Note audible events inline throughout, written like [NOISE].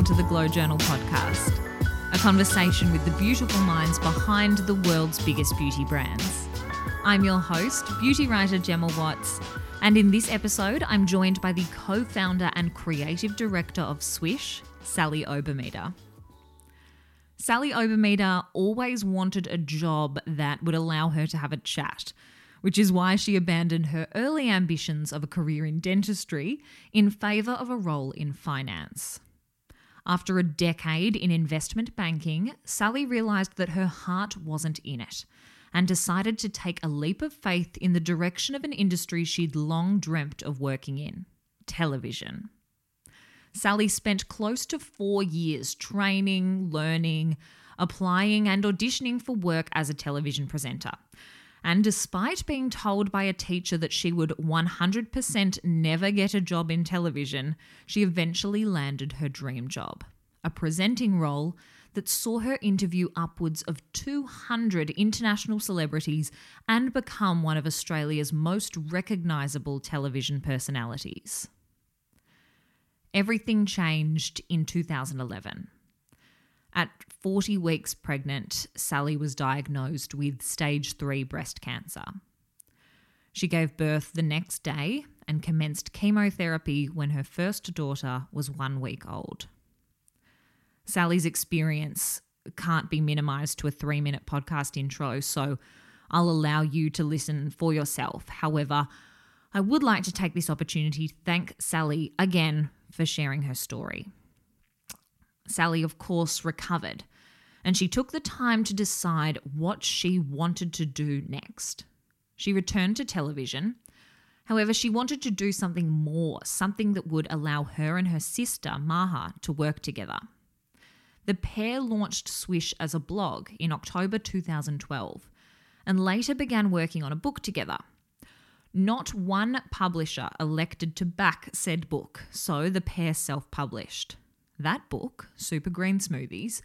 welcome to the Glow Journal podcast, a conversation with the beautiful minds behind the world's biggest beauty brands. I'm your host, beauty writer Gemma Watts, and in this episode, I'm joined by the co founder and creative director of Swiish, Sally Obermeder. Sally Obermeder always wanted a job that would allow her to have a chat which is why she abandoned her early ambitions of a career in dentistry in favour of a role in finance. After a decade in investment banking, Sally realised that her heart wasn't in it and decided to take a leap of faith in the direction of an industry she'd long dreamt of working in television. Sally spent close to four years training, learning, applying, and auditioning for work as a television presenter and despite being told by a teacher that she would 100% never get a job in television, she eventually landed her dream job a presenting role that saw her interview upwards of 200 international celebrities and become one of Australia's most recognisable television personalities. Everything changed in 2011. At 40 weeks pregnant, Sally was diagnosed with stage 3 breast cancer. She gave birth the next day and commenced chemotherapy when her first daughter was one week old. Sally's experience can't be minimized to a three minute podcast intro, so I'll allow you to listen for yourself. However, I would like to take this opportunity to thank Sally again for sharing her story. Sally, of course, recovered, and she took the time to decide what she wanted to do next. She returned to television. However, she wanted to do something more, something that would allow her and her sister, Maha, to work together. The pair launched Swiish as a blog in October 2012 and later began working on a book together. Not one publisher elected to back said book, so the pair self published. That book, Super Green Smoothies,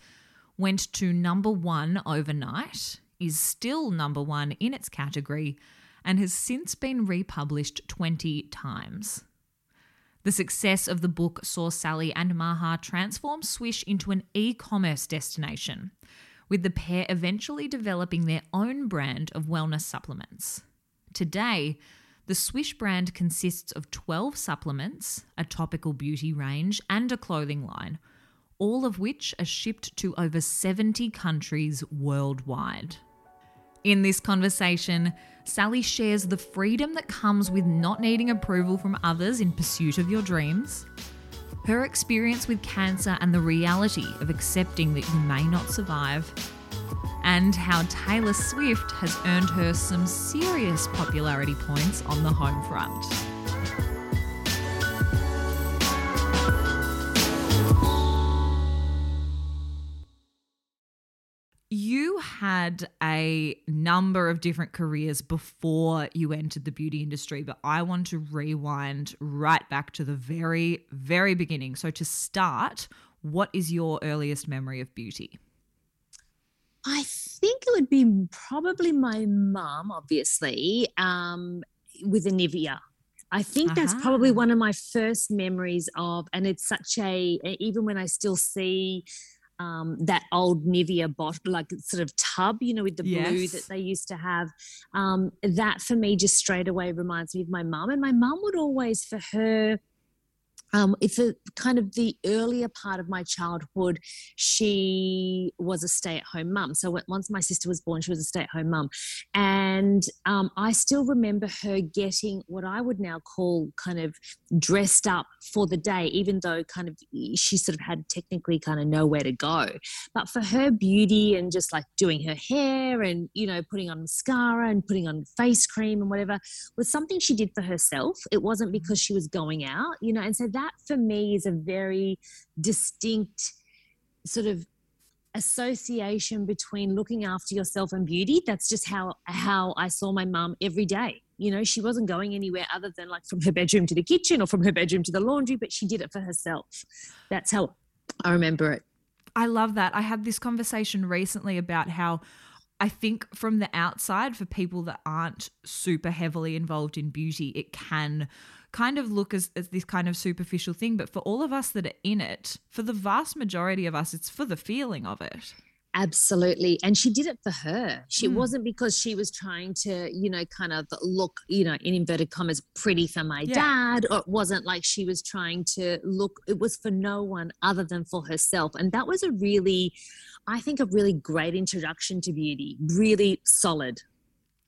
went to number one overnight, is still number one in its category, and has since been republished 20 times. The success of the book saw Sally and Maha transform Swiish into an e commerce destination, with the pair eventually developing their own brand of wellness supplements. Today, the Swiish brand consists of 12 supplements, a topical beauty range, and a clothing line, all of which are shipped to over 70 countries worldwide. In this conversation, Sally shares the freedom that comes with not needing approval from others in pursuit of your dreams, her experience with cancer and the reality of accepting that you may not survive and how Taylor Swift has earned her some serious popularity points on the home front. You had a number of different careers before you entered the beauty industry, but I want to rewind right back to the very, very beginning. So, to start, what is your earliest memory of beauty? I think it would be probably my mum, obviously, um, with a Nivea. I think uh-huh. that's probably one of my first memories of, and it's such a, even when I still see um, that old Nivea bottle, like sort of tub, you know, with the yes. blue that they used to have. Um, that for me just straight away reminds me of my mum. And my mum would always, for her, um, it's a kind of the earlier part of my childhood. She was a stay-at-home mum. So once my sister was born, she was a stay-at-home mum, and um, I still remember her getting what I would now call kind of dressed up for the day, even though kind of she sort of had technically kind of nowhere to go. But for her beauty and just like doing her hair and you know putting on mascara and putting on face cream and whatever was something she did for herself. It wasn't because she was going out, you know, and so that that for me is a very distinct sort of association between looking after yourself and beauty. That's just how how i saw my mum every day. You know she wasn't going anywhere other than like from her bedroom to the kitchen or from her bedroom to the laundry but she did it for herself. That's how i remember it. I love that. I had this conversation recently about how I think from the outside, for people that aren't super heavily involved in beauty, it can kind of look as, as this kind of superficial thing. But for all of us that are in it, for the vast majority of us, it's for the feeling of it. Absolutely. And she did it for her. She mm. wasn't because she was trying to, you know, kind of look, you know, in inverted commas, pretty for my yeah. dad, or it wasn't like she was trying to look, it was for no one other than for herself. And that was a really, I think, a really great introduction to beauty, really solid.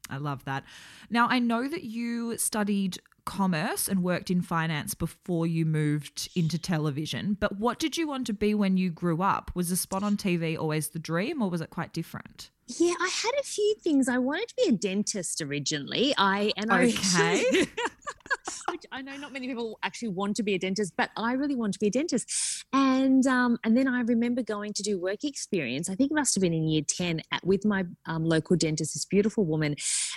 I love that. Now, I know that you studied commerce and worked in finance before you moved into television. But what did you want to be when you grew up? Was a spot on TV always the dream or was it quite different? Yeah, I had a few things. I wanted to be a dentist originally. I and okay. I [LAUGHS] [LAUGHS] which I know not many people actually want to be a dentist, but I really want to be a dentist. And um, and then I remember going to do work experience. I think it must have been in year ten at, with my um, local dentist, this beautiful woman.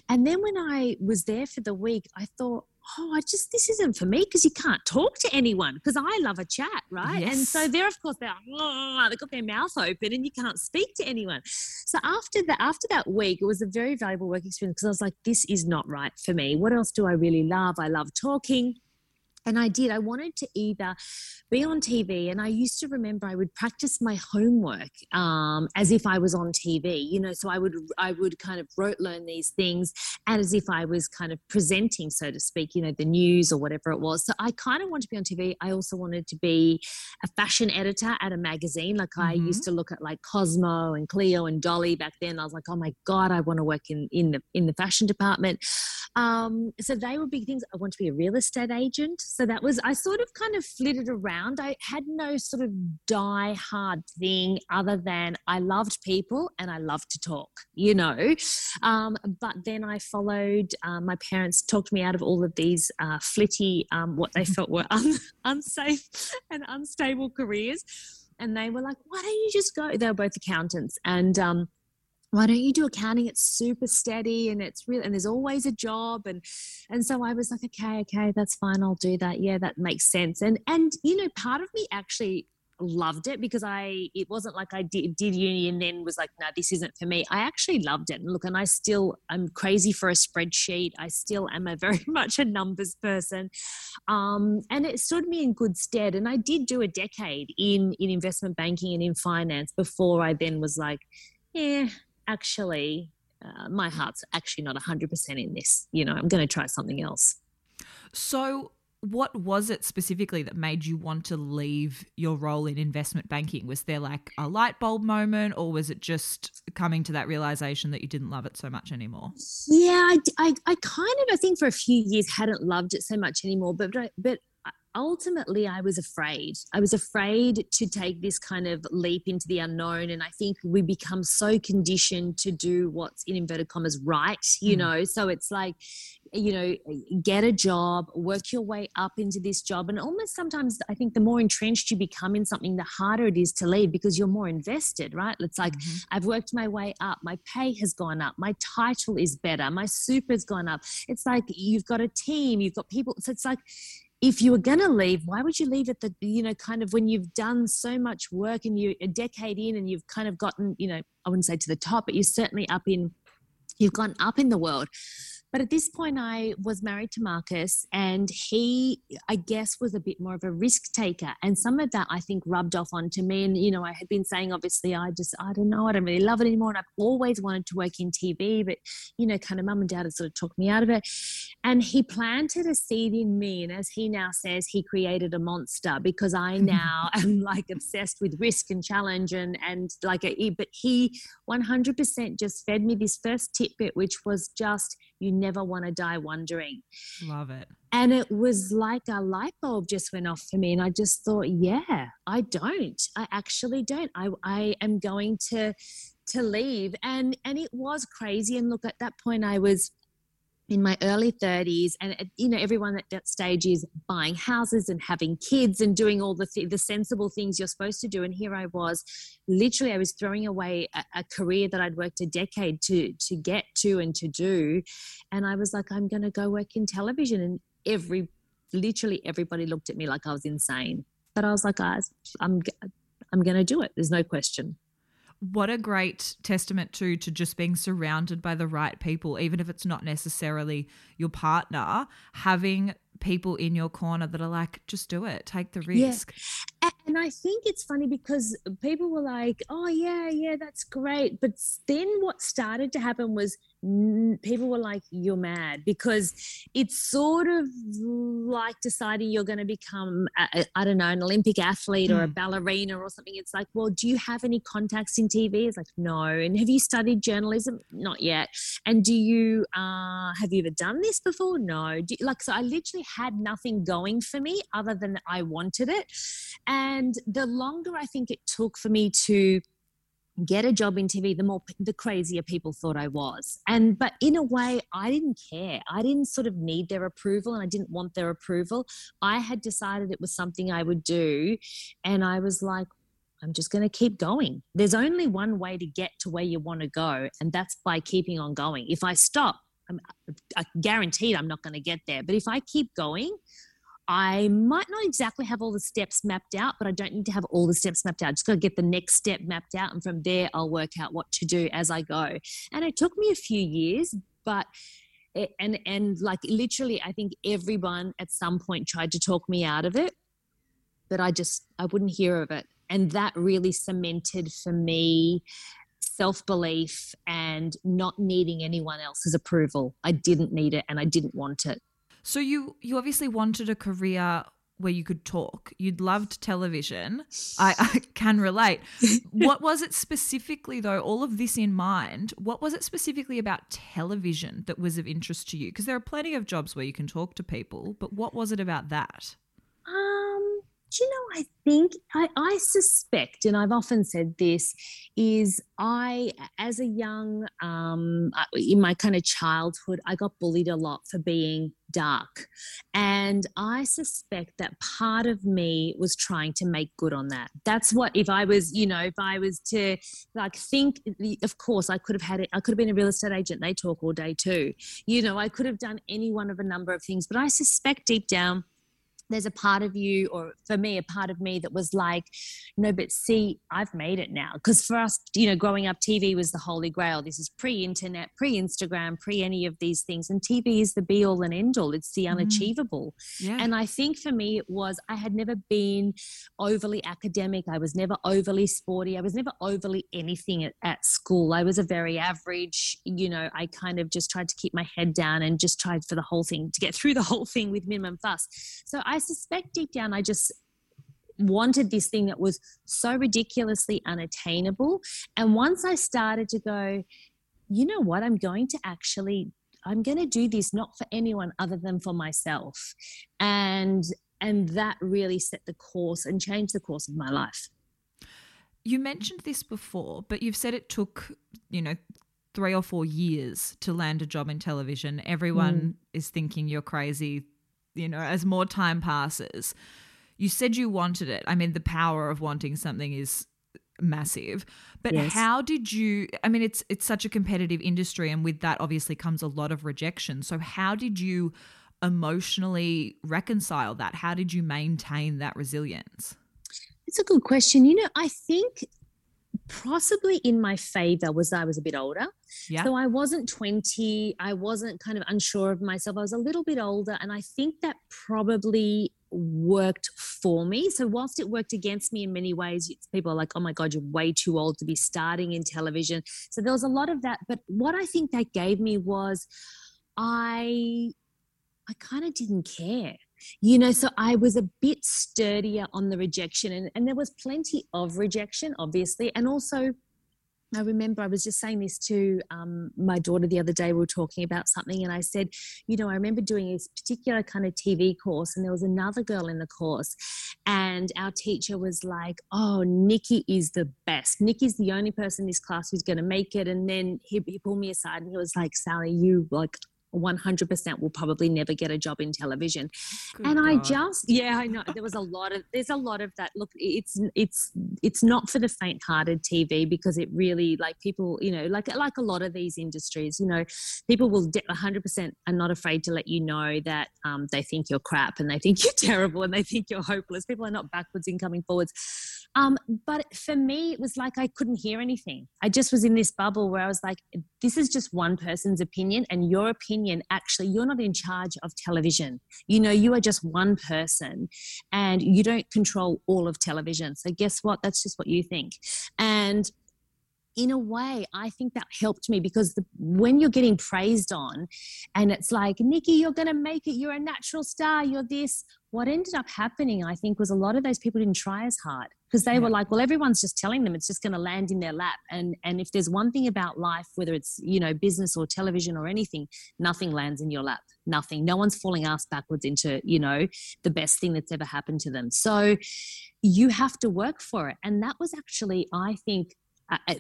And then when I was there for the week, I thought, oh, I just, this isn't for me because you can't talk to anyone because I love a chat, right? Yes. And so they're, of course, they're, oh, they've got their mouth open and you can't speak to anyone. So after that, after that week, it was a very valuable work experience because I was like, this is not right for me. What else do I really love? I love talking. And I did. I wanted to either be on TV, and I used to remember I would practice my homework um, as if I was on TV. You know, so I would I would kind of rote learn these things, and as if I was kind of presenting, so to speak. You know, the news or whatever it was. So I kind of wanted to be on TV. I also wanted to be a fashion editor at a magazine. Like mm-hmm. I used to look at like Cosmo and Cleo and Dolly back then. I was like, oh my god, I want to work in in the in the fashion department. Um, so they were big things. I want to be a real estate agent. So that was, I sort of kind of flitted around. I had no sort of die hard thing other than I loved people and I loved to talk, you know. Um, but then I followed, um, my parents talked me out of all of these uh, flitty, um, what they felt were [LAUGHS] un- unsafe and unstable careers. And they were like, why don't you just go? They were both accountants. And, um, why don't you do accounting it's super steady and it's real and there's always a job and and so i was like okay okay that's fine i'll do that yeah that makes sense and and you know part of me actually loved it because I it wasn't like I did, did uni and then was like, no, this isn't for me. I actually loved it. And look, and I still I'm crazy for a spreadsheet. I still am a [LAUGHS] very much a numbers person. Um, and it stood me in good stead. And I did do a decade in in investment banking and in finance before I then was like, yeah, actually, uh, my heart's actually not 100% in this. You know, I'm going to try something else. So, what was it specifically that made you want to leave your role in investment banking? Was there like a light bulb moment, or was it just coming to that realization that you didn't love it so much anymore? Yeah, I, I, I kind of, I think for a few years hadn't loved it so much anymore, but but ultimately I was afraid. I was afraid to take this kind of leap into the unknown. And I think we become so conditioned to do what's in inverted commas right, you mm. know. So it's like, you know, get a job, work your way up into this job. And almost sometimes I think the more entrenched you become in something, the harder it is to leave because you're more invested, right? It's like, mm-hmm. I've worked my way up, my pay has gone up, my title is better, my super's gone up. It's like you've got a team, you've got people. So it's like, if you were going to leave, why would you leave at the, you know, kind of when you've done so much work and you're a decade in and you've kind of gotten, you know, I wouldn't say to the top, but you're certainly up in, you've gone up in the world. But at this point, I was married to Marcus, and he, I guess, was a bit more of a risk taker. And some of that I think rubbed off onto me. And, you know, I had been saying, obviously, I just, I don't know, I don't really love it anymore. And I've always wanted to work in TV, but, you know, kind of mum and dad had sort of talked me out of it. And he planted a seed in me. And as he now says, he created a monster because I [LAUGHS] now am like obsessed with risk and challenge and, and like, a, but he 100% just fed me this first tidbit, which was just, you never want to die wondering. Love it. And it was like a light bulb just went off for me. And I just thought, yeah, I don't. I actually don't. I, I am going to to leave. And and it was crazy. And look, at that point I was in my early 30s and uh, you know everyone at that stage is buying houses and having kids and doing all the th- the sensible things you're supposed to do and here I was literally I was throwing away a, a, career that I'd worked a decade to to get to and to do and I was like I'm going to go work in television and every literally everybody looked at me like I was insane but I was like guys I'm I'm going to do it there's no question what a great testament to to just being surrounded by the right people even if it's not necessarily your partner having people in your corner that are like, just do it, take the risk. Yeah. And I think it's funny because people were like, oh, yeah, yeah, that's great. But then what started to happen was people were like, you're mad because it's sort of like deciding you're going to become, I don't know, an Olympic athlete or a hmm. ballerina or something. It's like, well, do you have any contacts in TV? It's like, no. And have you studied journalism? Not yet. And do you, uh, have you ever done this before? No. You, like, so I literally had nothing going for me other than I wanted it. And the longer I think it took for me to, get a job in TV, the more the crazier people thought I was. And but in a way, I didn't care. I didn't sort of need their approval, and I didn't want their approval. I had decided it was something I would do, and I was like. I'm just going to keep going. There's only one way to get to where you want to go, and that's by keeping on going. If I stop, I'm I guaranteed I'm not going to get there. But if I keep going, I might not exactly have all the steps mapped out, but I don't need to have all the steps mapped out. I just got to get the next step mapped out. And from there, I'll work out what to do as I go. And it took me a few years, but and and like literally i think everyone at some point tried to talk me out of it but i just i wouldn't hear of it and that really cemented for me self-belief and not needing anyone else's approval i didn't need it and i didn't want it so you you obviously wanted a career where you could talk. You'd loved television. I, I can relate. [LAUGHS] what was it specifically, though, all of this in mind, what was it specifically about television that was of interest to you? Because there are plenty of jobs where you can talk to people, but what was it about that? Um, do you know, I think, I, I suspect, and I've often said this, is I, as a young, um, uh, in my kind of childhood, I got bullied a lot for being dark. And I suspect that part of me was trying to make good on that. That's what, if I was, you know, if I was to like think, of course, I could have had it, I could have been a real estate agent. They talk all day too. You know, I could have done any one of a number of things, but I suspect deep down, there's a part of you or for me a part of me that was like no but see i've made it now. Because for us you know growing up tv was the holy grail. This is pre-internet pre-instagram pre any of these things and tv is the be all and end all it's the mm-hmm. unachievable. Mm. yeah. and i think for me it was i had never been overly academic. I was never overly sporty. I was never overly anything at, at school. I was a very average you know i kind of just tried to keep my head down and just tried for the whole thing to get [LAUGHS] through the whole thing with minimum fuss. So i suspect deep down, I just wanted this thing that was so ridiculously unattainable. And once I started to go, you know what, I'm going to actually I'm going to do this not for anyone other than for myself. And and that really set the course and changed the course of my life. You mentioned this before, but you've said it took, you know, 3 or 4 years to land a job in television. Everyone mm. is thinking you're crazy you know, as more time passes. You said you wanted it. I mean, the power of wanting something is massive. But yes. how did you I mean it's it's such a competitive industry and with that obviously comes a lot of rejection. So how did you emotionally reconcile that? How did you maintain that resilience? It's a good question. You know, I think possibly in my favor was I was a bit older. Yeah. So I wasn't 20. I wasn't kind of unsure of myself. I was a little bit older. And I think that probably worked for me. So whilst it worked against me in many ways, people are like, oh my God, you're way too old to be starting in television. So there was a lot of that. But what I think that gave me was I I kind of didn't care you know so i was a bit sturdier on the rejection and, and there was plenty of rejection obviously and also I remember I was just saying this to um, my daughter the other day. We were talking about something, and I said, You know, I remember doing this particular kind of TV course, and there was another girl in the course, and our teacher was like, Oh, Nikki is the best. Nikki's the only person in this class who's going to make it. And then he, he pulled me aside and he was like, Sally, you like 100% will probably never get a job in television. Good and God. i just yeah i know there was a lot of there's a lot of that look it's it's it's not for the faint hearted tv because it really like people you know like like a lot of these industries you know people will 100% are not afraid to let you know that um, they think you're crap and they think you're [LAUGHS] terrible and they think you're hopeless. People are not backwards in coming forwards Um, but for me, it was like I couldn't hear anything. I just was in this bubble where I was like, this is just one person's opinion, and your opinion actually, you're not in charge of television. You know, you are just one person and you don't control all of television. So, guess what? That's just what you think. And in a way, I think that helped me because the, when you're getting praised on and it's like, Nikki, you're going to make it, you're a natural star, you're this. What ended up happening, I think, was a lot of those people didn't try as hard because they yeah. were like, well, everyone's just telling them it's just going to land in their lap. And, and if there's one thing about life, whether it's, you know, business or television or anything, nothing lands in your lap. Nothing. No one's falling ass backwards into, you know, the best thing that's ever happened to them. So you have to work for it. And that was actually, I think,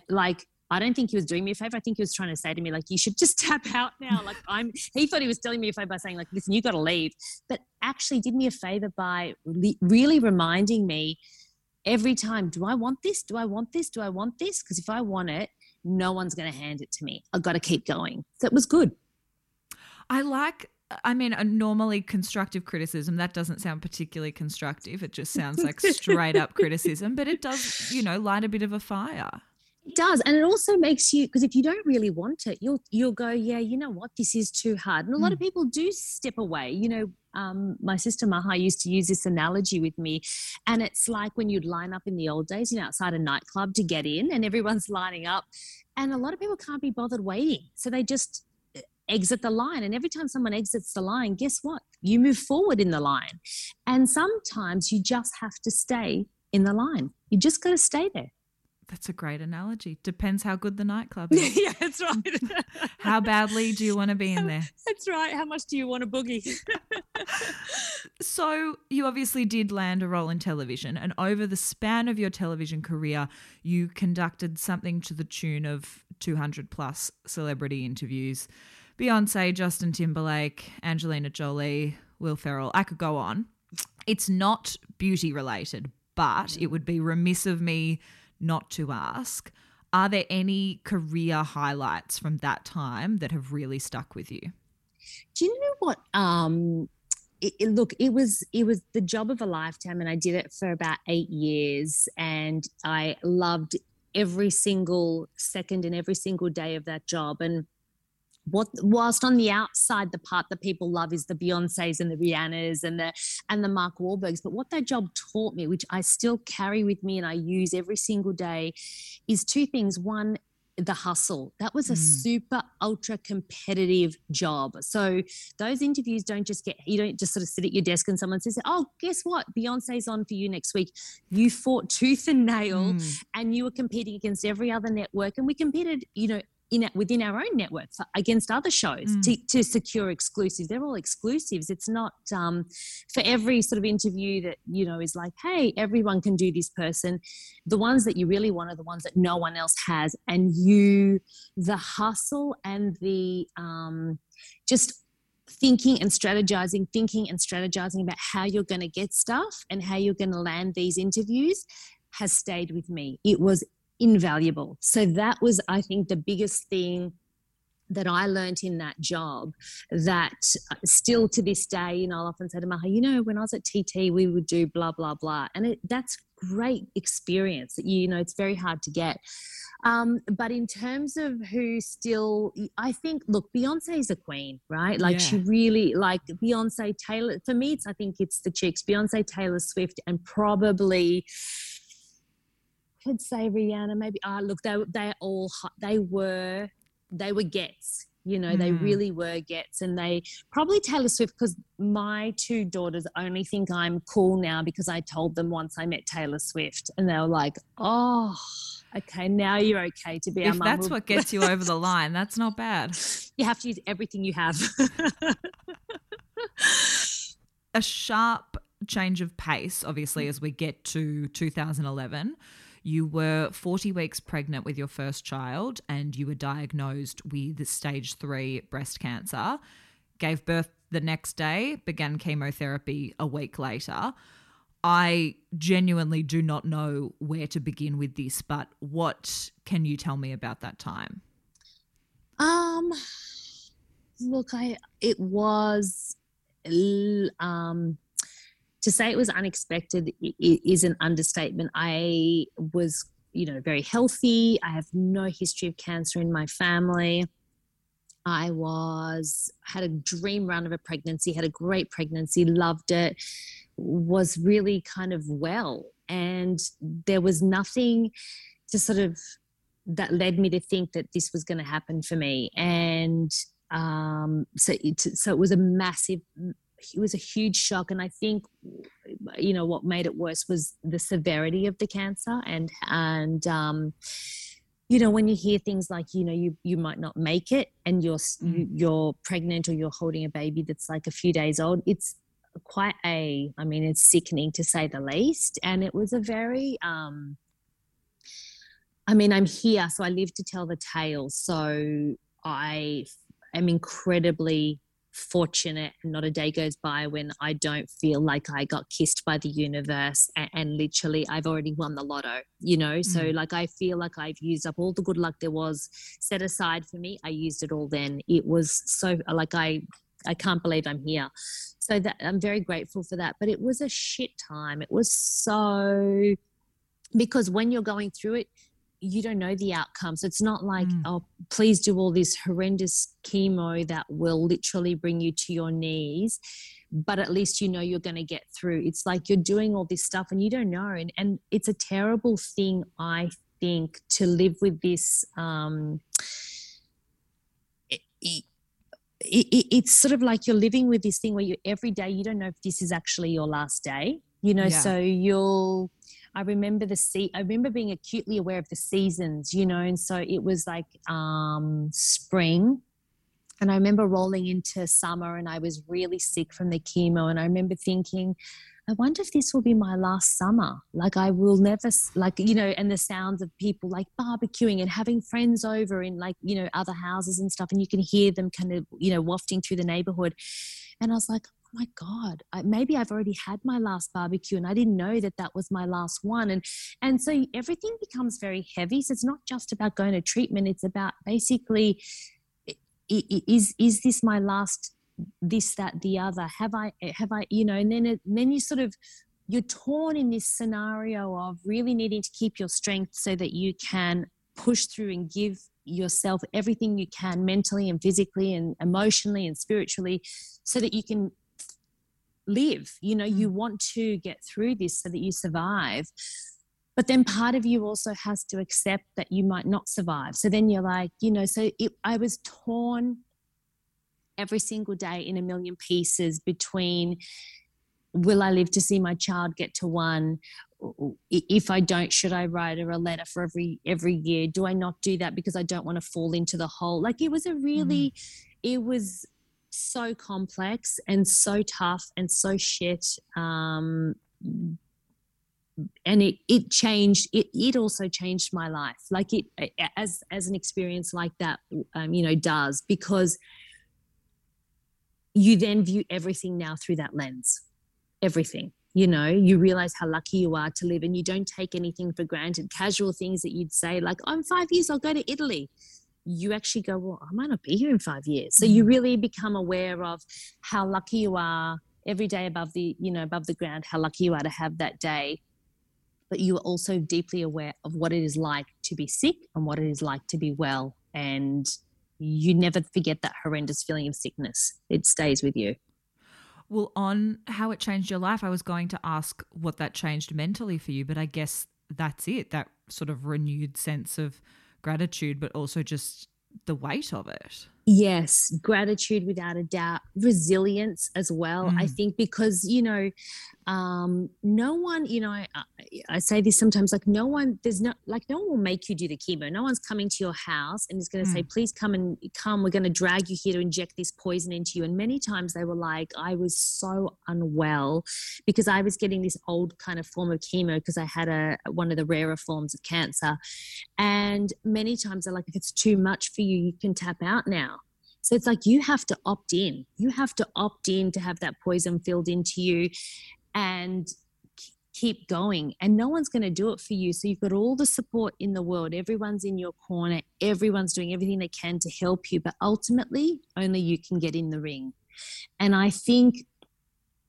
like I don't think he was doing me a favor. I think he was trying to say to me, like, you should just tap out now. Like, I'm, he thought he was telling me a favor by saying, like, listen, you got to leave. But actually did me a favor by really reminding me every time, do I want this? Do I want this? Do I want this? Because if I want it, no one's going to hand it to me. I've got to keep going. So it was good. I like I mean, a normally constructive criticism, that doesn't sound particularly constructive. It just sounds like [LAUGHS] straight up criticism, but it does, you know, light a bit of a fire. It does, and it also makes you because if you don't really want it, you'll you'll go, yeah, you know what, this is too hard. And a lot of hmm. people do step away. You know, um, my sister Maha used to use this analogy with me, and it's like when you'd line up in the old days, you know, outside a nightclub to get in, and everyone's [LAUGHS] lining up, and a lot of people can't be bothered waiting, so they just uh, exit the line. And every time someone exits the line, guess what? You move forward in the line, and sometimes you just have to stay in the line. You just got to stay there. That's a great analogy. Depends how good the nightclub [LAUGHS] is. yeah, that's right. [LAUGHS] how badly do you want to be in there? [LAUGHS] That's right. How much do you want to boogie? so, you obviously did land a role in television, and over the span of your television career, you conducted something to the tune of 200 plus celebrity interviews. Beyonce, Justin Timberlake, Angelina Jolie, Will Ferrell. I could go on. It's not beauty related, but mm. it would be remiss of me not to ask. Are there any career highlights from that time that have really stuck with you? Do you know what? Um, it, it, look, it was it was the job of a lifetime, and I did it for about eight years, and I loved every single second and every single day of that job. And what whilst on the outside the part that people love is the Beyonces and the Rihannas and the and the Mark Wahlbergs but what that job taught me which I still carry with me and I use every single day is two things. One the hustle. That was a mm. super ultra competitive job. So those interviews don't just get you don't just sort of sit at your desk and someone says oh guess what? Beyonce's on for you next week. You fought tooth and nail mm. and you were competing against every other network and we competed you know in within our own network against other shows mm. to, to, secure exclusives. They're all exclusives. It's not um, for every sort of interview that you know is like, hey, everyone can do this person. The ones that you really want are the ones that no one else has, and you, the hustle and the um, just thinking and strategizing, thinking and strategizing about how you're going to get stuff and how you're going to land these interviews has stayed with me. It was invaluable. So that was, I think, the biggest thing that I learned in that job that uh, still to this day, you know, I'll often say to Maha, you know, when I was at TT, we would do blah, blah, blah. And it, that's great experience that, you know, it's very hard to get. Um, but in terms of who still, I think, look, Beyonce is a queen, right? Like yeah. she really, like Beyonce, Taylor, for me, it's, I think it's the chicks, Beyonce, Taylor Swift, and probably, could say Rihanna, maybe. Ah, oh, look, they they all they were they were gets. You know, mm. they really were gets, and they probably Taylor Swift because my two daughters only think I'm cool now because I told them once I met Taylor Swift, and they were like, "Oh, okay, now you're okay to be if our mum." That's what gets you over the [LAUGHS] line. That's not bad. You have to use everything you have. [LAUGHS] A sharp change of pace, obviously, as we get to 2011 you were 40 weeks pregnant with your first child and you were diagnosed with stage three breast cancer, gave birth the next day, began chemotherapy a week later. I genuinely do not know where to begin with this, but what can you tell me about that time? Um, look, I it was um to say it was unexpected is an understatement. I was, you know, very healthy. I have no history of cancer in my family. I was had a dream run of a pregnancy, had a great pregnancy, loved it, was really kind of well, and there was nothing to sort of that led me to think that this was going to happen for me, and um, so it, so it was a massive it was a huge shock. And i think you know what made it worse was the severity of the cancer. And and um you know when you hear things like you know you you might not make it and you're mm. you're pregnant or you're holding a baby that's like a few days old it's quite a i mean it's sickening to say the least. And it was a very um i mean i'm here so i live to tell the tale. So i am incredibly fortunate and not a day goes by when I don't feel like I got kissed by the universe and, and literally I've already won the lotto, you know? Mm. So like I feel like I've used up all the good luck there was set aside for me. I used it all then. It was so like I I can't believe I'm here. So that I'm very grateful for that. But it was a shit time. It was so because when you're going through it, you don't know the outcomes. It's not like, mm. oh, please do all this horrendous chemo that will literally bring you to your knees, but at least you know you're going to get through. It's like you're doing all this stuff and you don't know. And, and it's a terrible thing, I think, to live with this. Um, it, it, it, it's sort of like you're living with this thing where you every day you don't know if this is actually your last day you know yeah. so you'll I remember the sea. I remember being acutely aware of the seasons, you know, and so it was like um, spring, and I remember rolling into summer, and I was really sick from the chemo, and I remember thinking. I wonder if this will be my last summer. Like I will never, like you know, and the sounds of people like barbecuing and having friends over in like you know other houses and stuff, and you can hear them kind of you know wafting through the neighborhood. And I was like, oh my god I, maybe i've already had my last barbecue and i didn't know that that was my last one. And and so everything becomes very heavy. So it's not just about going to treatment it's about basically is is this my last this that the other? Have i eh, have i you know and then it, then you sort of you're torn in this scenario of really needing to keep your strength so that you can push through and give yourself everything you can mentally and physically and emotionally and spiritually so that you can live. You know you mm. want to get through this so that you survive. But then part of you also has to accept that you might not survive. So then you're like you know so it, i was torn every single day in a million pieces between will i live to see my child get to one? If i don't should i write her a letter for every every year? Do i not do that because i don't want to fall into the hole? Like it was a really mm. it was so complex and so tough and so shit. Um, and it it changed it it also changed my life. Like it as as an experience like that um, you know does because you then view everything now through that lens. Everything you know you realize how lucky you are to live and you don't take anything for granted. Casual things that you'd say like oh, in five years i'll go to italy you actually go, well, I might not be here in five years. So you mm. really become aware of how lucky you are every day above the, you know, above the ground, how lucky you are to have that day. But you are also deeply aware of what it is like to be sick and what it is like to be well. And you never forget that horrendous feeling of sickness. It stays with you. Well, on how it changed your life, I was going to ask what that changed mentally for you, but I guess that's it that sort of renewed sense of gratitude, but also just the weight of it. Yes, gratitude without a doubt, resilience as well. Mm. I think because, you know, um, no one, you know, I, I, say this sometimes like, no one, there's no, like, no one will make you do the chemo. No one's coming to your house and is going to mm. say, please come and come. We're going to drag you here to inject this poison into you. And many times they were like, I was so unwell because I was getting this old kind of form of chemo because I had a one of the rarer forms of cancer. And many times they're like, if it's too much for you, you can tap out now. So it's like you have to opt in. You have to opt in to have that poison filled into you and keep going. And no one's going to do it for you. So you've got all the support in the world. Everyone's in your corner. Everyone's doing everything they can to help you. But ultimately, only you can get in the ring. And I think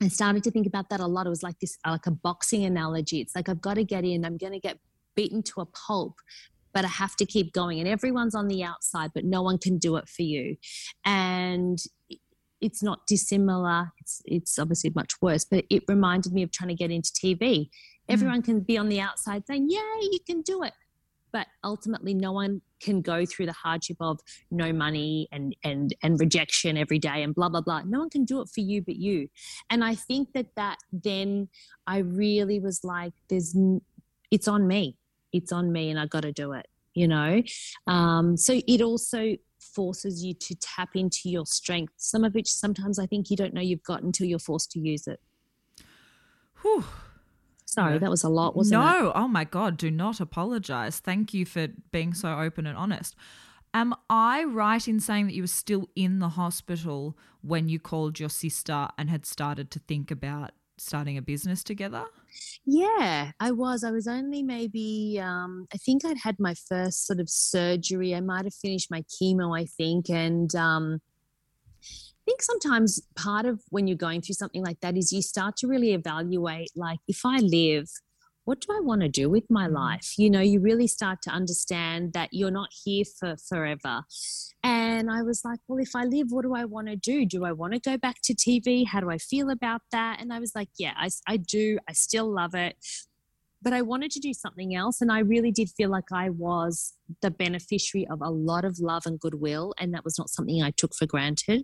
I started to think about that a lot. It was like this, like a boxing analogy. It's like I've got to get in. I'm going to get beaten to a pulp, but I have to keep going. And everyone's on the outside, but no one can do it for you. And it's not dissimilar. It's it's obviously much worse, but it reminded me of trying to get into TV. Mm. Everyone mm. can be on the outside saying, "Yeah, you can do it," but ultimately, no one can go through the hardship of no money and and and rejection every day and blah blah blah. No one can do it for you but you. And I think that that then I really was like, "There's, it's on me. It's on me, and I got to do it." You know, um, so it also forces you to tap into your strength, some of which sometimes I think you don't know you've got until you're forced to use it. Whew. Sorry, that was a lot, wasn't no. it? No, oh my God, do not apologize. Thank you for being so open and honest. Am I right in saying that you were still in the hospital when you called your sister and had started to think about starting a business together? Yeah, I was. I was only maybe, um, I think I'd had my first sort of surgery. I might have finished my chemo, I think. And um, I think sometimes part of when you're going through something like that is you start to really evaluate, like, if I live, what do I want to do with my mm. life? You know, you really start to understand that you're not here for forever. And I was like, well, if I live, what do I want to do? Do I want to go back to TV? How do I feel about that? And I was like, yeah, I, I do. I still love it. But I wanted to do something else. And I really did feel like I was the beneficiary of a lot of love and goodwill. And that was not something I took for granted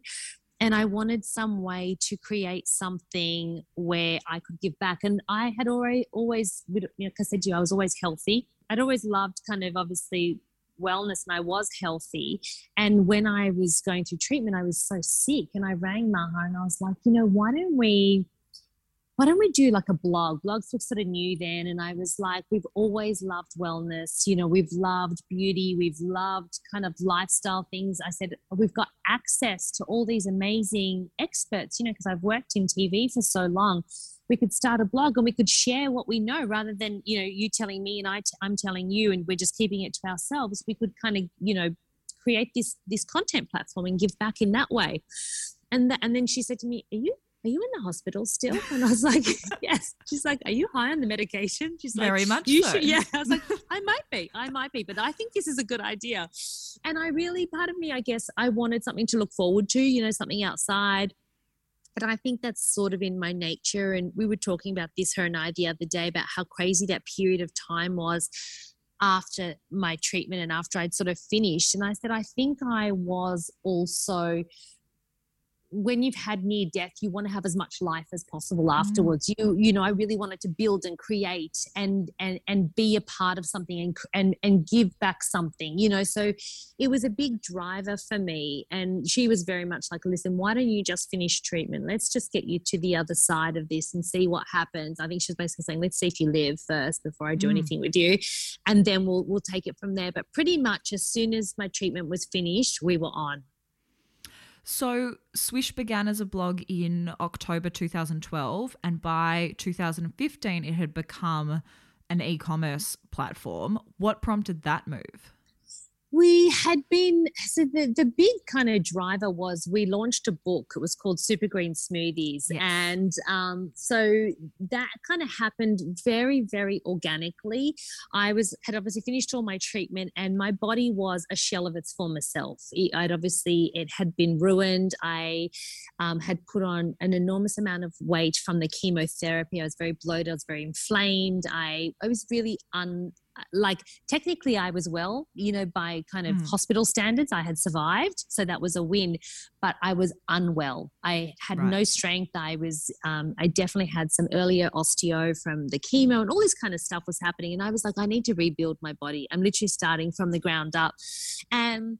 and I wanted some way to create something where I could give back. And I had already always, you know, like I said to you, I was always healthy. I'd always loved kind of obviously wellness and I was healthy. And when I was going through treatment, I was so sick. And I rang Maha and I was like, you know, why don't we why don't we do like a blog? Blogs were sort of new then. And I was like, we've always loved wellness. You know, we've loved beauty. We've loved kind of lifestyle things. I said, we've got access to all these amazing experts, you know, because I've worked in TV for so long. We could start a blog and we could share what we know rather than, you know, you telling me and I t- I'm telling you and we're just keeping it to ourselves. We could kind of, you know, create this this content platform and give back in that way. And, and then she said to me, Are you are you in the hospital still? And I was like, [LAUGHS] yes. She's like, are you high on the medication? She's very like, much you so. Should. Yeah. I was like, [LAUGHS] I might be, I might be, but I think this is a good idea. And I really, part of me, I guess, I wanted something to look forward to, you know, something outside. But I think that's sort of in my nature. And we were talking about this, her and I, the other day about how crazy that period of time was after my treatment and after I'd sort of finished. And I said, I think I was also when you've had near death you want to have as much life as possible mm. afterwards mm. you you know i really wanted to build and create and and and be a part of something and and and give back something you know so it was a big driver for me and she was very much like listen why don't you just finish treatment let's just get you to the other side of this and see what happens i think she's basically saying let's see if you live first before i do mm. anything with you and then we'll we'll take it from there but pretty much as soon as my treatment was finished we were on so, Swiish began as a blog in October 2012, and by 2015, it had become an e commerce platform. What prompted that move? We had been so the, the big kind of driver was we launched a book. It was called super green smoothies. Yes. and um, so that kind of happened very very organically. I was had obviously finished all my treatment and my body was a shell of its former self. I'd obviously it had been ruined. I um, had put on an enormous amount of weight from the chemotherapy. I was very bloated. I was very inflamed. I i was really un like technically I was well, you know, by kind of mm. hospital standards, I had survived. So that was a win, but I was unwell. I had right. no strength. I was, um, I definitely had some earlier osteo from the chemo and all this kind of stuff was happening. And I was like, I need to rebuild my body. I'm literally starting from the ground up. And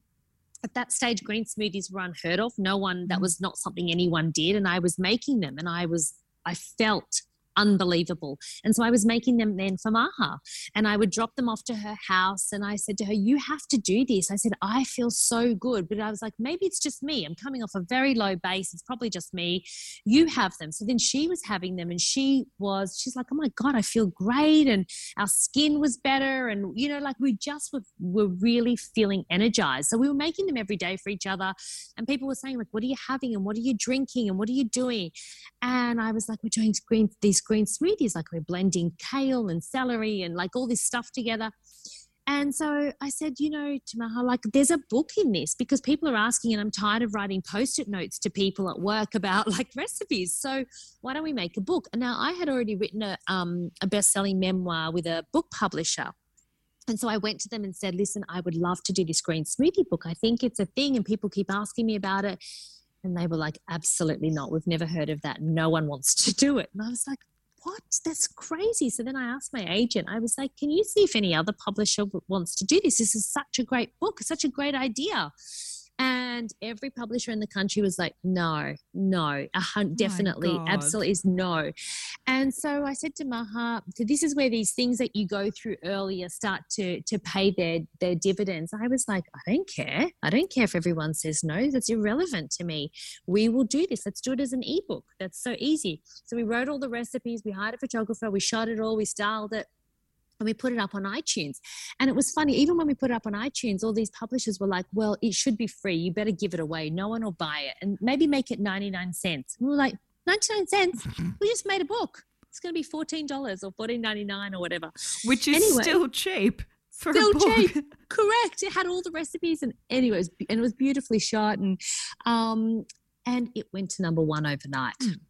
at that stage, green smoothies were unheard of. No one, that hmm. was not something anyone did. And I was making them and I was, I felt unbelievable. And so I was making them then for Maha and I would drop them off to her house. And I said to her, You have to do this. I said, I feel so good. But I was like, Maybe it's just me. I'm coming off a very low base. It's probably just me. You have them. So then she was having them and she was, she's like, Oh my God, I feel great. And our skin was better. And, you know, like we just were, were really feeling energized. So we were making them every day for each other. And people were saying, like, what are you having? And what are you drinking? And what are you doing? And I was like, we're doing green, these green smoothies, like we're blending kale and celery and like all this stuff together. And so I said, you know, to Maha, like, there's a book in this because people are asking, and I'm tired of writing post it notes to people at work about [LAUGHS] like recipes. So why don't we make a book? And now I had already written a, um, a best selling memoir with a book publisher. And so I went to them and said, listen, I would love to do this green smoothie book. I think it's a thing, and people keep asking me about it. And they were like, absolutely not. We've never heard of that. No one wants to do it. And I was like, what? That's crazy. So then I asked my agent, I was like, can you see if any other publisher wants to do this? This is such a great book, such a great idea. And every publisher in the country was like, no, no, oh definitely, absolutely is no. And so I said to Maha, so this is where these things that you go through earlier start to to pay their their dividends. I was like, I don't care. I don't care if everyone says no. That's irrelevant to me. We will do this. Let's do it as an ebook. That's so easy. So we wrote all the recipes. We hired a photographer. We shot it all. We styled it and we put it up on iTunes. And it was funny, even when we put it up on iTunes, all these publishers were like, well, it should be free. You better give it away. No one will buy it. And maybe make it 99 cents. And we were like, 99 cents? We just made a book. It's going to be $14 or $14.99 or whatever. Which is anyway, still cheap. For still cheap. [LAUGHS] Correct. It had all the recipes and anyways, and it was beautifully shot. And, um, and it went to number one overnight. Mm.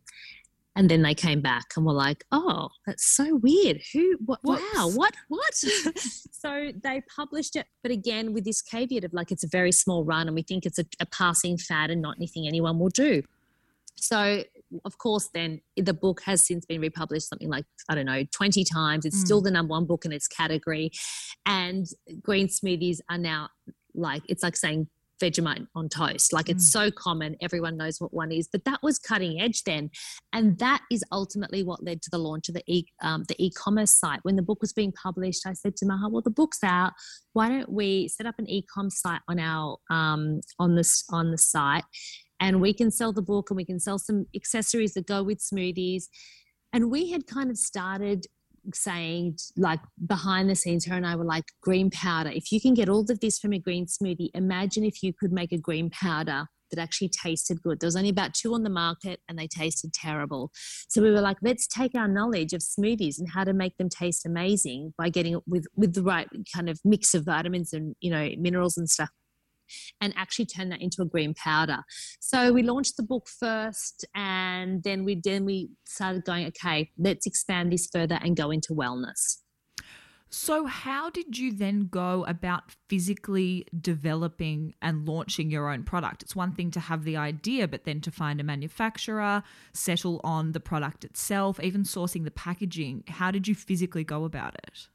And then they came back and were like, "Oh, that's so weird. Who? What? Wow. What? What?" [LAUGHS] so they published it, but again with this caveat of like it's a very small run, and we think it's a, a passing fad and not anything anyone will do. So of course, then the book has since been republished something like, I don't know, 20 times. It's mm. still the number one book in its category. And green smoothies are now like, it's like saying Vegemite on toast. Like it's mm. so common, everyone knows what one is. But that was cutting edge then, and that is ultimately what led to the launch of the e um, the e-commerce site. When the book was being published, I said to Maha, "Well, the book's out. Why don't we set up an e-com site on our um, on this on the site, and we can sell the book and we can sell some accessories that go with smoothies." And we had kind of started saying like behind the scenes her and i were like green powder. If you can get all of this from a green smoothie imagine if you could make a green powder that actually tasted good. There was only about two on the market and they tasted terrible. So we were like let's take our knowledge of smoothies and how to make them taste amazing by getting it with with the right kind of mix of vitamins and you know minerals and stuff and actually turn that into a green powder. So we launched the book first, and then we then we started going, okay, let's expand this further and go into wellness. So, how did you then go about physically developing and launching your own product? It's one thing to have the idea, but then to find a manufacturer, settle on the product itself, even sourcing the packaging. How did you physically go about it?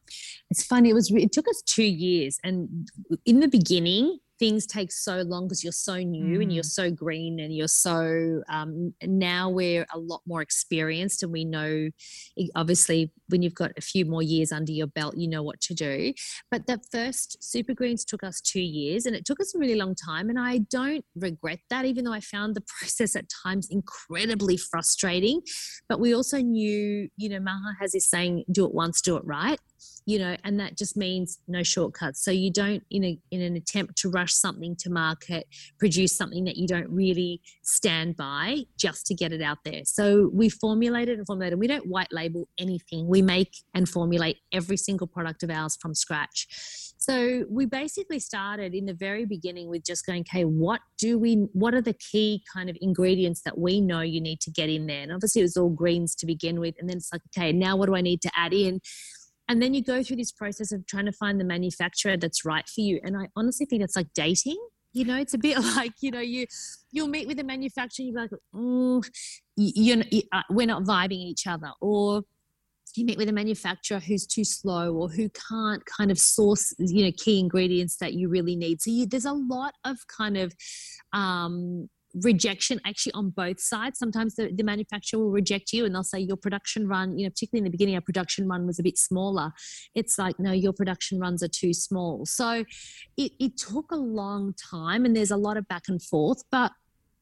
It's funny. It was. It took us two years, and in the beginning, things take so long because you're so new mm. and you're mm. so green and you're so um, now we're a lot more experienced and we know obviously when you've got a few more years under your belt you know what to do but the first super greens took us two years and it took us a really long time and i don't regret that even though i found the [LAUGHS] process at times incredibly frustrating but we also knew you know maha has this saying do it once do it right you know, and that just means no shortcuts. So you don't, in a in an attempt to rush something to market, produce something that you don't really stand by just to get it out there. So we formulated and formulated. We don't white label anything. We make and formulate every single product of ours from scratch. So we basically started in the very beginning with just going, okay, what do we, what are the key kind of ingredients that we know you need to get in there? And obviously it was all greens to begin with. And then it's like, okay, now what do I need to add in? And then you go through this process of trying to find the manufacturer that's right for you. And i honestly think it's like dating you know it's a bit [LAUGHS] like you know you you'll meet with a manufacturer you're like mm, you, you, uh, we're not vibing each other. Or you meet with a manufacturer who's too slow or who can't kind of source you know key ingredients that you really need. So you, there's a lot of kind of um, rejection actually on both sides. Sometimes the, the manufacturer will reject you and they'll say your production run, you know, particularly in the beginning, our production run was a bit smaller. It's like, no, your production runs are too small. So it, it took a long time and there's a lot of back and forth. But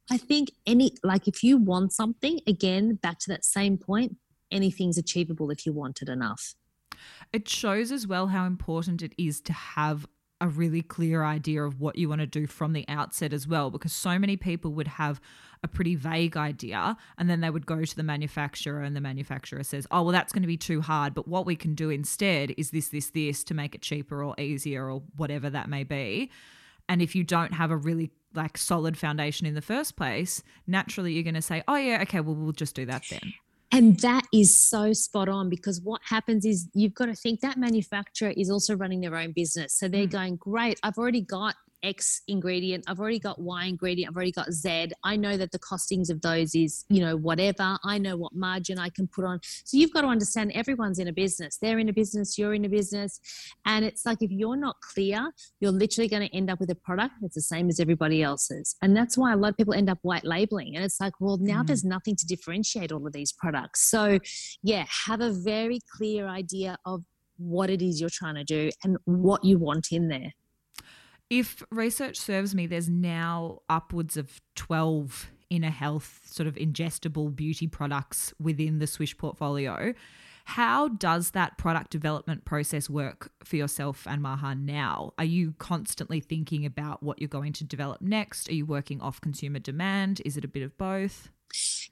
I think any, like if you want something, again, back to that same point, anything's achievable if you want it enough. It shows as well how important it is to have a really clear idea of what you want to do from the outset as well, because so many people would have a pretty vague idea and then they would go to the manufacturer and the manufacturer says, oh, well, that's going to be too hard. But what we can do instead is this, this, this to make it cheaper or easier or whatever that may be. And if you don't have a really like solid foundation in the first place, naturally you're going to say, oh, yeah, okay, well, we'll just do that then. And that is so spot on because what happens is you've got to think that manufacturer is also running their own business. So they're mm. going, great, I've already got X ingredient. I've already got Y ingredient. I've already got Z. I know that the costings of those is, you know, whatever. I know what margin I can put on. So you've got to understand everyone's in a business. They're in a business, you're in a business. And it's like if you're not clear, you're literally going to end up with a product that's the same as everybody else's. And that's why a lot of people end up white labeling. And it's like, well, now mm. there's nothing to differentiate all of these products. So, yeah, have a very clear idea of what it is you're trying to do and what you want in there if research serves me, there's now upwards of 12 inner health sort of ingestible beauty products within the Swiish portfolio. How does that product development process work for yourself and Maha now? Are you constantly thinking about what you're going to develop next? Are you working off consumer demand? Is it a bit of both?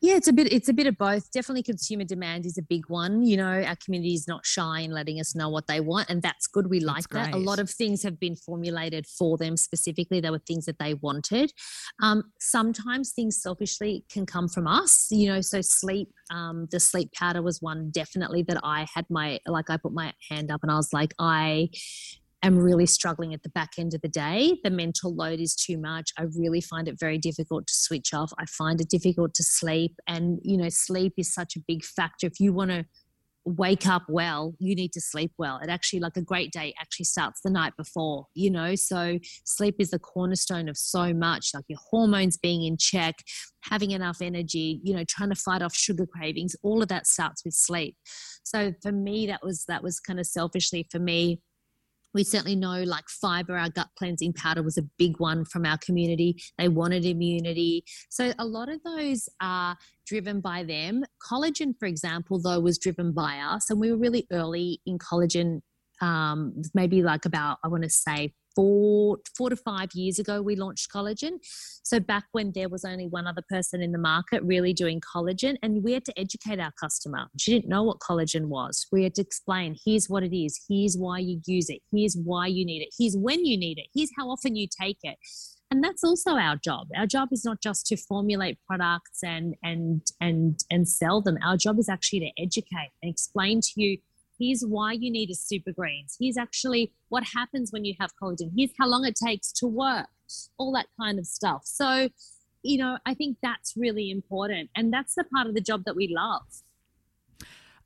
Yeah, it's a bit it's a bit of both. Definitely consumer demand is a big one. You know, our community is not shy in letting us know what they want and that's good. We like that. A lot of things have been formulated for them specifically. They were things that they wanted. Um, sometimes things selfishly can come from us, you know, so sleep um, the sleep powder was one definitely that I had my like I put my hand up and I was like I am really struggling at the back end of the day. The mental load is too much. I really find it very difficult to switch off. I find it difficult to sleep. And, you know, sleep is such a big factor. If you want to wake up well, you need to sleep well. It actually, like a great day, actually starts the night before, you know? So sleep is the cornerstone of so much, like your hormones being in check, having enough energy, you know, trying to fight off sugar cravings. All of that starts with sleep. So for me, that was, that was kind of selfishly for me we certainly know like fiber our gut cleansing powder was a big one from our community. They wanted immunity. So a lot of those are driven by them. Collagen for example though was driven by us and we were really early in collagen um, maybe like about i want to say four four to five years ago we launched collagen. So back when there was only one other person in the market really doing collagen and we had to educate our customer. She didn't know what collagen was. We had to explain here's what it is. Here's why you use it. Here's why you need it. Here's when you need it. Here's how often you take it. And that's also our job. Our job is not just to formulate products and and and and sell them. Our job is actually to educate and explain to you Here's why you need a super greens. Here's actually what happens when you have collagen. Here's how long it takes to work, all that kind of stuff. So, you know, I think that's really important. And that's the part of the job that we love.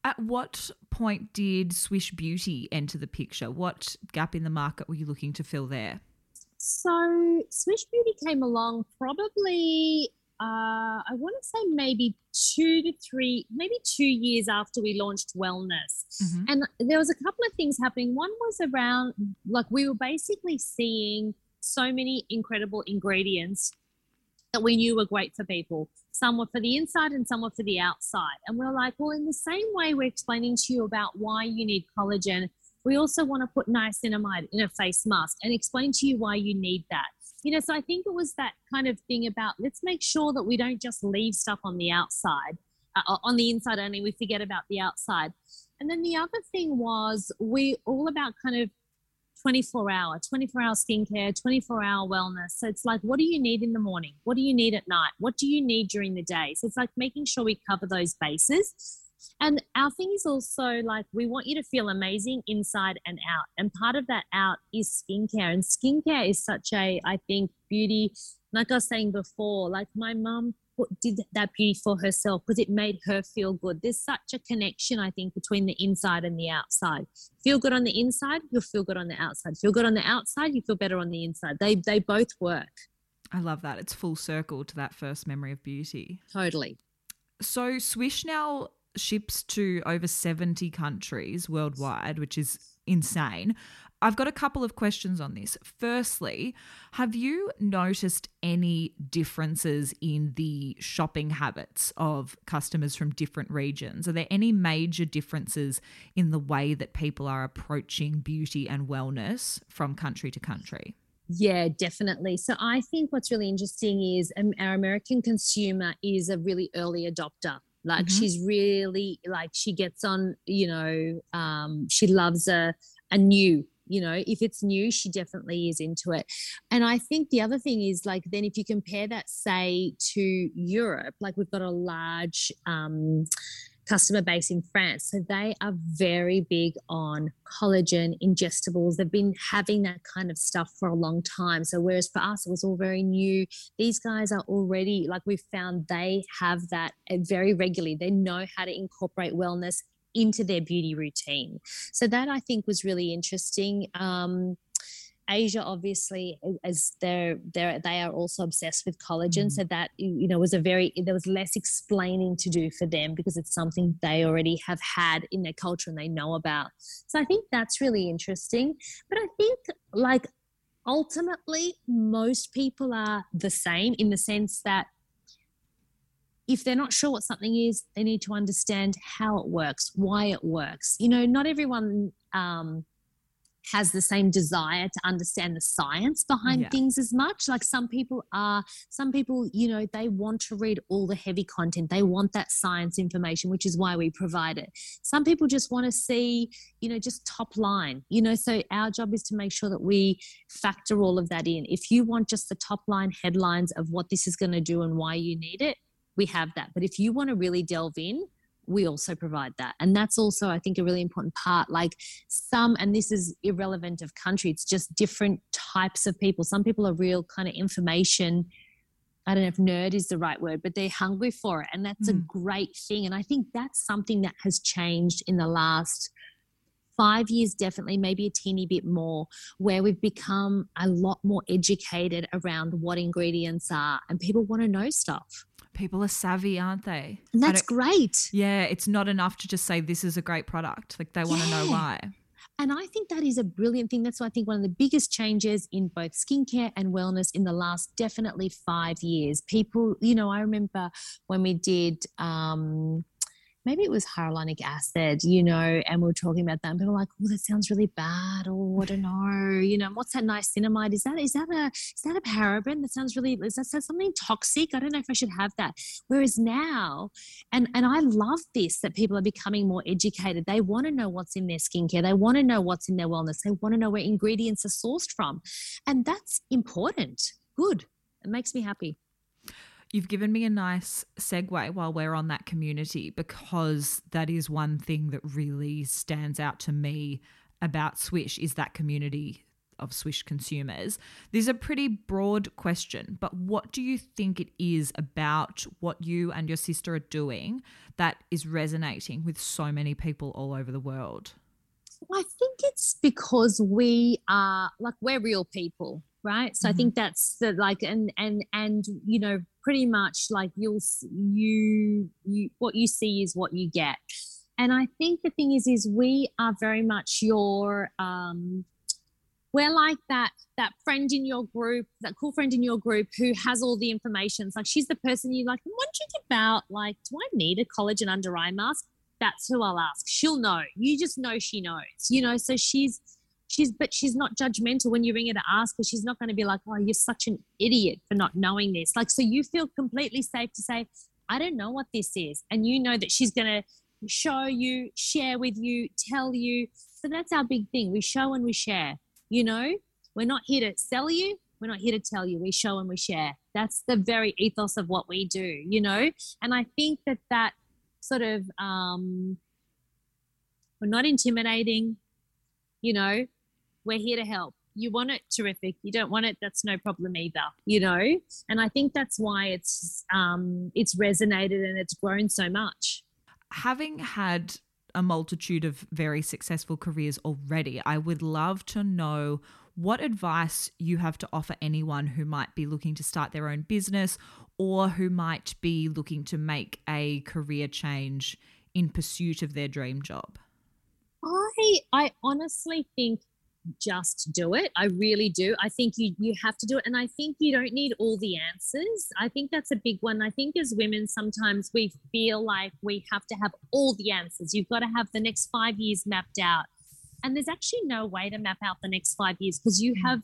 At what point did Swiish Beauty enter the picture? What gap in the market were you looking to fill there? So, Swiish Beauty came along probably uh, I want to say maybe two to three, maybe two years after we launched wellness. Mm-hmm. And there was a couple of things happening. One was around like we were basically seeing so many incredible ingredients that we knew were great for people. Some were for the inside and some were for the outside. And we we're like, well, in the same way we're explaining to you about why you need collagen, we also want to put niacinamide in a face mask and explain to you why you need that you know, so I think it was that kind of thing about let's make sure that we don't just leave stuff on the outside, uh, on the inside only. We forget about the outside. And then the other thing was we all about kind of 24 hour, 24 hour skincare, 24 hour wellness. So it's like, what do you need in the morning? What do you need at night? What do you need during the day? So it's like making sure we cover those bases and our thing is also like we want you to feel amazing inside and out. And part of that out is skincare. And skincare is such a, I think, beauty. Like I was saying before, like my mum did that beauty for herself because it made her feel good. There's such a connection, I think, between the inside and the outside. Feel good on the inside, you'll feel good on the outside. Feel good on the outside, you feel better on the inside. They they both work. I love that. It's full circle to that first memory of beauty. Totally. So Swiish now ships to over 70 countries worldwide, which is insane. I've got a couple of questions on this. Firstly, have you noticed any differences in the shopping habits of customers from different regions? Are there any major differences in the way that people are approaching beauty and wellness from country to country? Yeah, definitely. So I think what's really interesting is um, our American consumer is a really early adopter. Like mm-hmm. she's really like she gets on, you know, um, she loves a a new you know if it's new she definitely is into it and i think the other thing is like then if you compare that say to europe like we've got a large um customer base in France. So they are very big on collagen, ingestibles. They've been having that kind of stuff for a long time. So whereas for us, it was all very new, these guys are already, like we've found, they have that uh, very regularly. They know how to incorporate wellness into their beauty routine. So that I think was really interesting. Um, Asia, obviously, as they're they they are also obsessed with collagen, mm. so that you know was a very there was less explaining to do for them because it's something they already have had in their culture and they know about. So I think that's really interesting. But I think like ultimately most people are the same in the sense that if they're not sure what something is, they need to understand how it works, why it works. You know, not everyone um, has the same desire to understand the science behind yeah. things as much. Like some people are, some people, you know, they want to read all the heavy content. They want that science information, which is why we provide it. Some people just want to see, you know, just top line, you know. So our job is to make sure that we factor all of that in. If you want just the top line headlines of what this is going to do and why you need it, we have that. But if you want to really delve in, we also provide that. And that's also, I think, a really important part. Like some, and this is irrelevant of country, it's just different types of people. Some people are real kind of information. I don't know if nerd is the right word, but they're hungry for it. And that's mm. a hmm. great thing. And I think that's something that has changed in the last five years, definitely, maybe a teeny bit more, where we've become a lot more educated around what ingredients are and people want to know stuff people are savvy, aren't they? And that's great. Yeah, it's not enough to just say this is a great product. Like they want to know why. And I think that is a brilliant thing. That's why I think one of the biggest changes in both skincare and wellness in the last definitely five years. People, you know, I remember when we did um, maybe it was hyaluronic acid, you know, and we are talking about that. And people were like, oh, that sounds really bad. Oh, I don't know. You know, what's that niacinamide? Is that is that a is that a paraben? That sounds really is that, is that something toxic? I don't know if I should have that. Whereas now, and and I love this that people are becoming more educated. They want to know what's in their skincare. They want to know what's in their wellness. They want to know where ingredients are sourced from. And that's important. Good. It makes me happy. You've given me a nice segue while we're on that community because that is one thing that really stands out to me about Swiish is that community of Swiish consumers. This is a pretty broad question, but what do you think it is about what you and your sister are doing that is resonating with so many people all over the world? I think it's because we are like we're real people, right? So mm-hmm. I think that's the like and and and you know pretty much like you'll you you what you see is what you get. And i think the thing is is we are very much your um we're like that that friend in your group that cool friend in your group who has all the information. It's like she's the person you like do you about like do i need a collagen under eye mask? That's who i'll ask. She'll know. You just know she knows you know? So she's she's but she's not judgmental when you ring her to ask her. She's not going to be like oh you're such an idiot for not knowing this. Like so you feel completely safe to say i don't know what this is and you know that she's going to show you share with you tell you. So that's our big thing. We show and we share you know? We're not here to sell you. We're not here to tell you. We show and we share. That's the very ethos of what we do you know? And i think that that sort of um we're not intimidating you know we're here to help. You want it terrific. You don't want it that's no problem either you know? And i think that's why it's um it's resonated and it's grown so much. Having had a multitude of very successful careers already i would love to know what advice you have to offer anyone who might be looking to start their own business or who might be looking to make a career change in pursuit of their dream job? I I honestly think just do it. I really do. I think you you have to do it and I think you don't need all the answers. I think that's a big one. I think as women sometimes we feel like we have to have all the answers. You've got to have the next 5 years mapped out. And there's actually no way to map out the next 5 years because you mm. have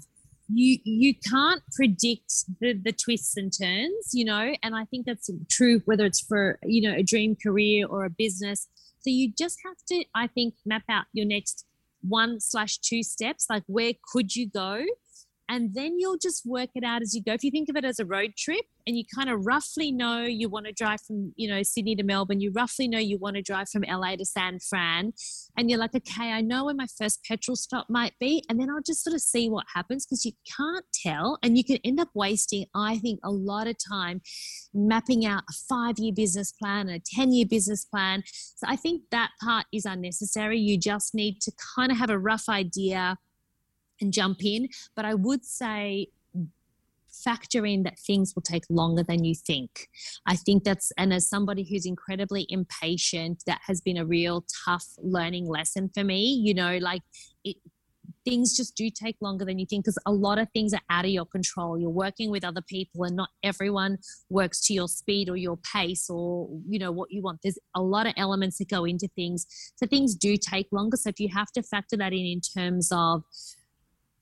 you you can't predict the the twists and turns, you know, and I think that's true whether it's for, you know, a dream career or a business. So you just have to I think map out your next one slash two steps like where could you go and then you'll just work it out as you go. If you think of it as a road trip and you kind of roughly know you want to drive from you know sydney to melbourne you roughly know you want to drive from la to san fran and you're like okay i know where my first petrol stop might be and then i'll just sort of see what happens because you can't tell and you can end up wasting i think a lot of time mapping out a five year business plan a 10 year business plan. So i think that part is unnecessary. You just need to kind of have a rough idea and jump in. But I would say factor in that things will take longer than you think. I think that's, and as somebody who's incredibly impatient, that has been a real tough learning lesson for me. You know, like it, things just do take longer than you think because a lot of things are out of your control. You're working with other people, and not everyone works to your speed or your pace or you know what you want. There's a lot of elements that go into things, so things do take longer. So if you have to factor that in in terms of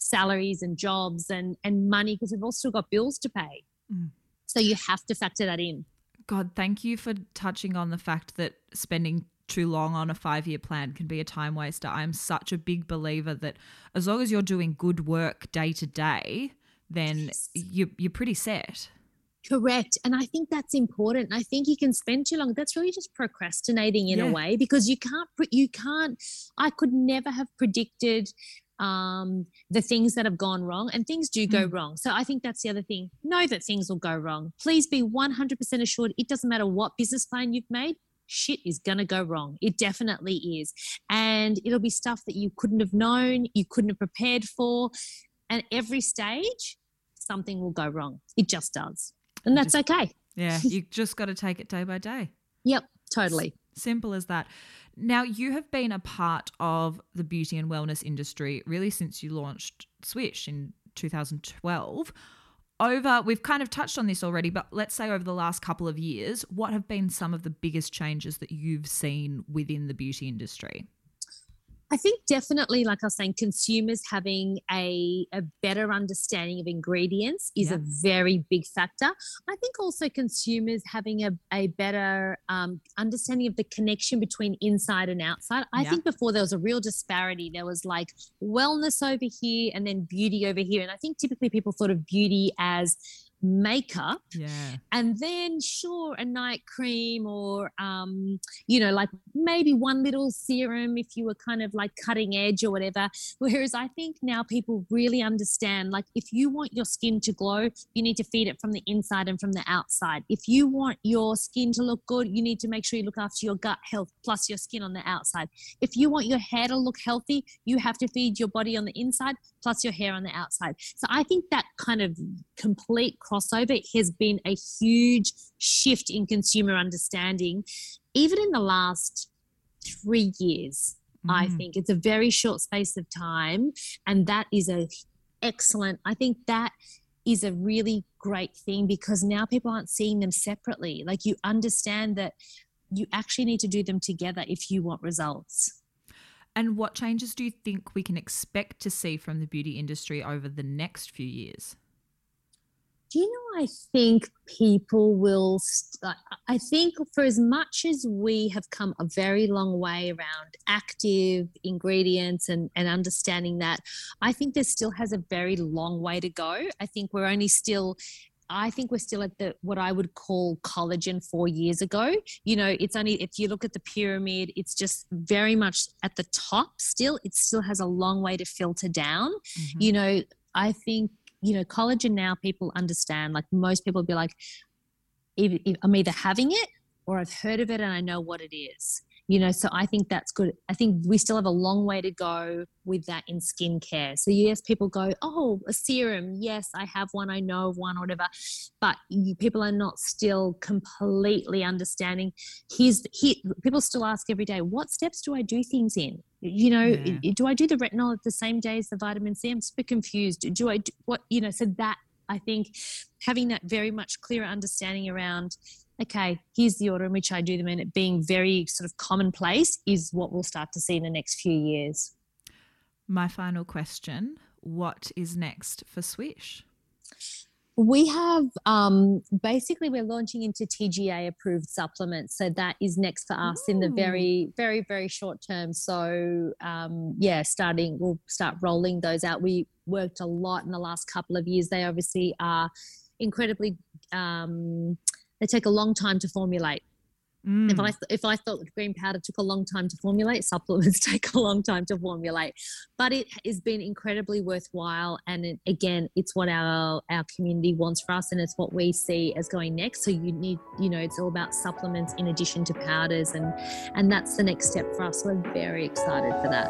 salaries and jobs and and money because we've also got bills to pay. Mm. So you have to factor that in. God, thank you for touching on the fact that spending too long on a five year plan can be a time waster. I'm such a big believer that as long as you're doing good work day to day, then yes. you, you're pretty set. Correct. And I think that's important. I think you can spend too long. That's really just procrastinating in yeah. a way because you can't, you can't, I could never have predicted um, the things that have gone wrong, and things do go mm. wrong. So I think that's the other thing. Know that things will go wrong. Please be 100% assured it doesn't matter what business plan you've made, shit is going to go wrong. It definitely is. And it'll be stuff that you couldn't have known, you couldn't have prepared for. And every stage, something will go wrong. It just does. And that's just, okay. Yeah, [LAUGHS] you just got to take it day by day. Yep, totally. Simple as that. Now, you have been a part of the beauty and wellness industry really since you launched Swiish in 2012. Over, we've kind of touched on this already, but let's say over the last couple of years, what have been some of the biggest changes that you've seen within the beauty industry? I think definitely, like I was saying, consumers having a, a better understanding of ingredients is yeah. a very big factor. I think also consumers having a, a better um, understanding of the connection between inside and outside. I yeah. think before there was a real disparity. There was like wellness over here and then beauty over here. And I think typically people thought of beauty as makeup yeah. and then sure a night cream or um you know like maybe one little serum if you were kind of like cutting edge or whatever. Whereas i think now people really understand like if you want your skin to glow you need to feed it from the inside and from the outside. If you want your skin to look good you need to make sure you look after your gut health plus your skin on the outside. If you want your hair to look healthy you have to feed your body on the inside plus your hair on the outside. So i think that kind of complete crossover has been a huge shift in consumer understanding, even in the last three years. Mm. I think it's a very short space of time, and that is a excellent. I think that is a really great thing because now people aren't seeing them separately. Like you understand that you actually need to do them together if you want results. And what changes do you think we can expect to see from the beauty industry over the next few years? Do you know i think people will st- i think for as much as we have come a very long way around active ingredients and, and understanding that i think there still has a very long way to go i think we're only still I think we're still at the what I would call collagen four years ago. You know, it's only if you look at the pyramid, it's just very much at the top still. It still has a long way to filter down. Mm-hmm. You know, I think you know, collagen now people understand, like most people be like, I'm either having it or I've heard of it and I know what it is. You know so i think that's good. I think we still have a long way to go with that in skincare. So yes people go oh a serum. Yes i have one. I know of one or whatever. But you, people are not still completely understanding. Here's he, people still ask every day what steps do i do things in? You know yeah. do i do the retinol at the same day as the vitamin c? I'm super confused. Do i do what you know so that i think having that very much clearer understanding around okay, here's the order in which I do them, and it being very sort of commonplace is what we'll start to see in the next few years. My final question What is next for Swiish? We have um, basically we're launching into TGA approved supplements, so that is next for us Ooh. in the very, very, very short term. So um, yeah, starting we'll start rolling those out. We worked a lot in the last couple of years. They obviously are incredibly um, they take a long time to formulate. Mm. If I if I thought green powder took a long time to formulate, supplements [LAUGHS] take a long time to formulate, but it has been incredibly worthwhile. And it, again, it's what our our community wants for us, and it's what we see as going next. So you need, you know, it's all about supplements in addition to powders, and and that's the next step for us. We're very excited for that.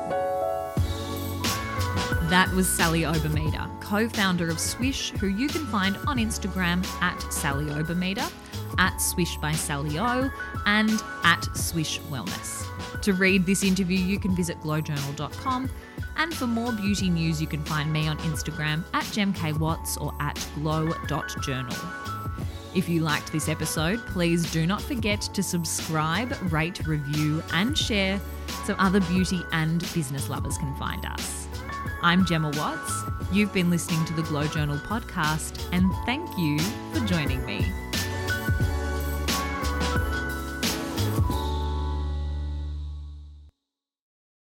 That was Sally Obermeder, co founder of Swiish, who you can find on Instagram at Sally Obermeder at Swiish by Sally O, and at Swiish Wellness. To read this interview, you can visit glowjournal.com. And for more beauty news, you can find me on Instagram at gemkwatts or at glow.journal. If you liked this episode, please do not forget to subscribe, rate, review, and share so other beauty and business lovers can find us. I'm Gemma Watts. You've been listening to the Glow Journal podcast, and thank you for joining me.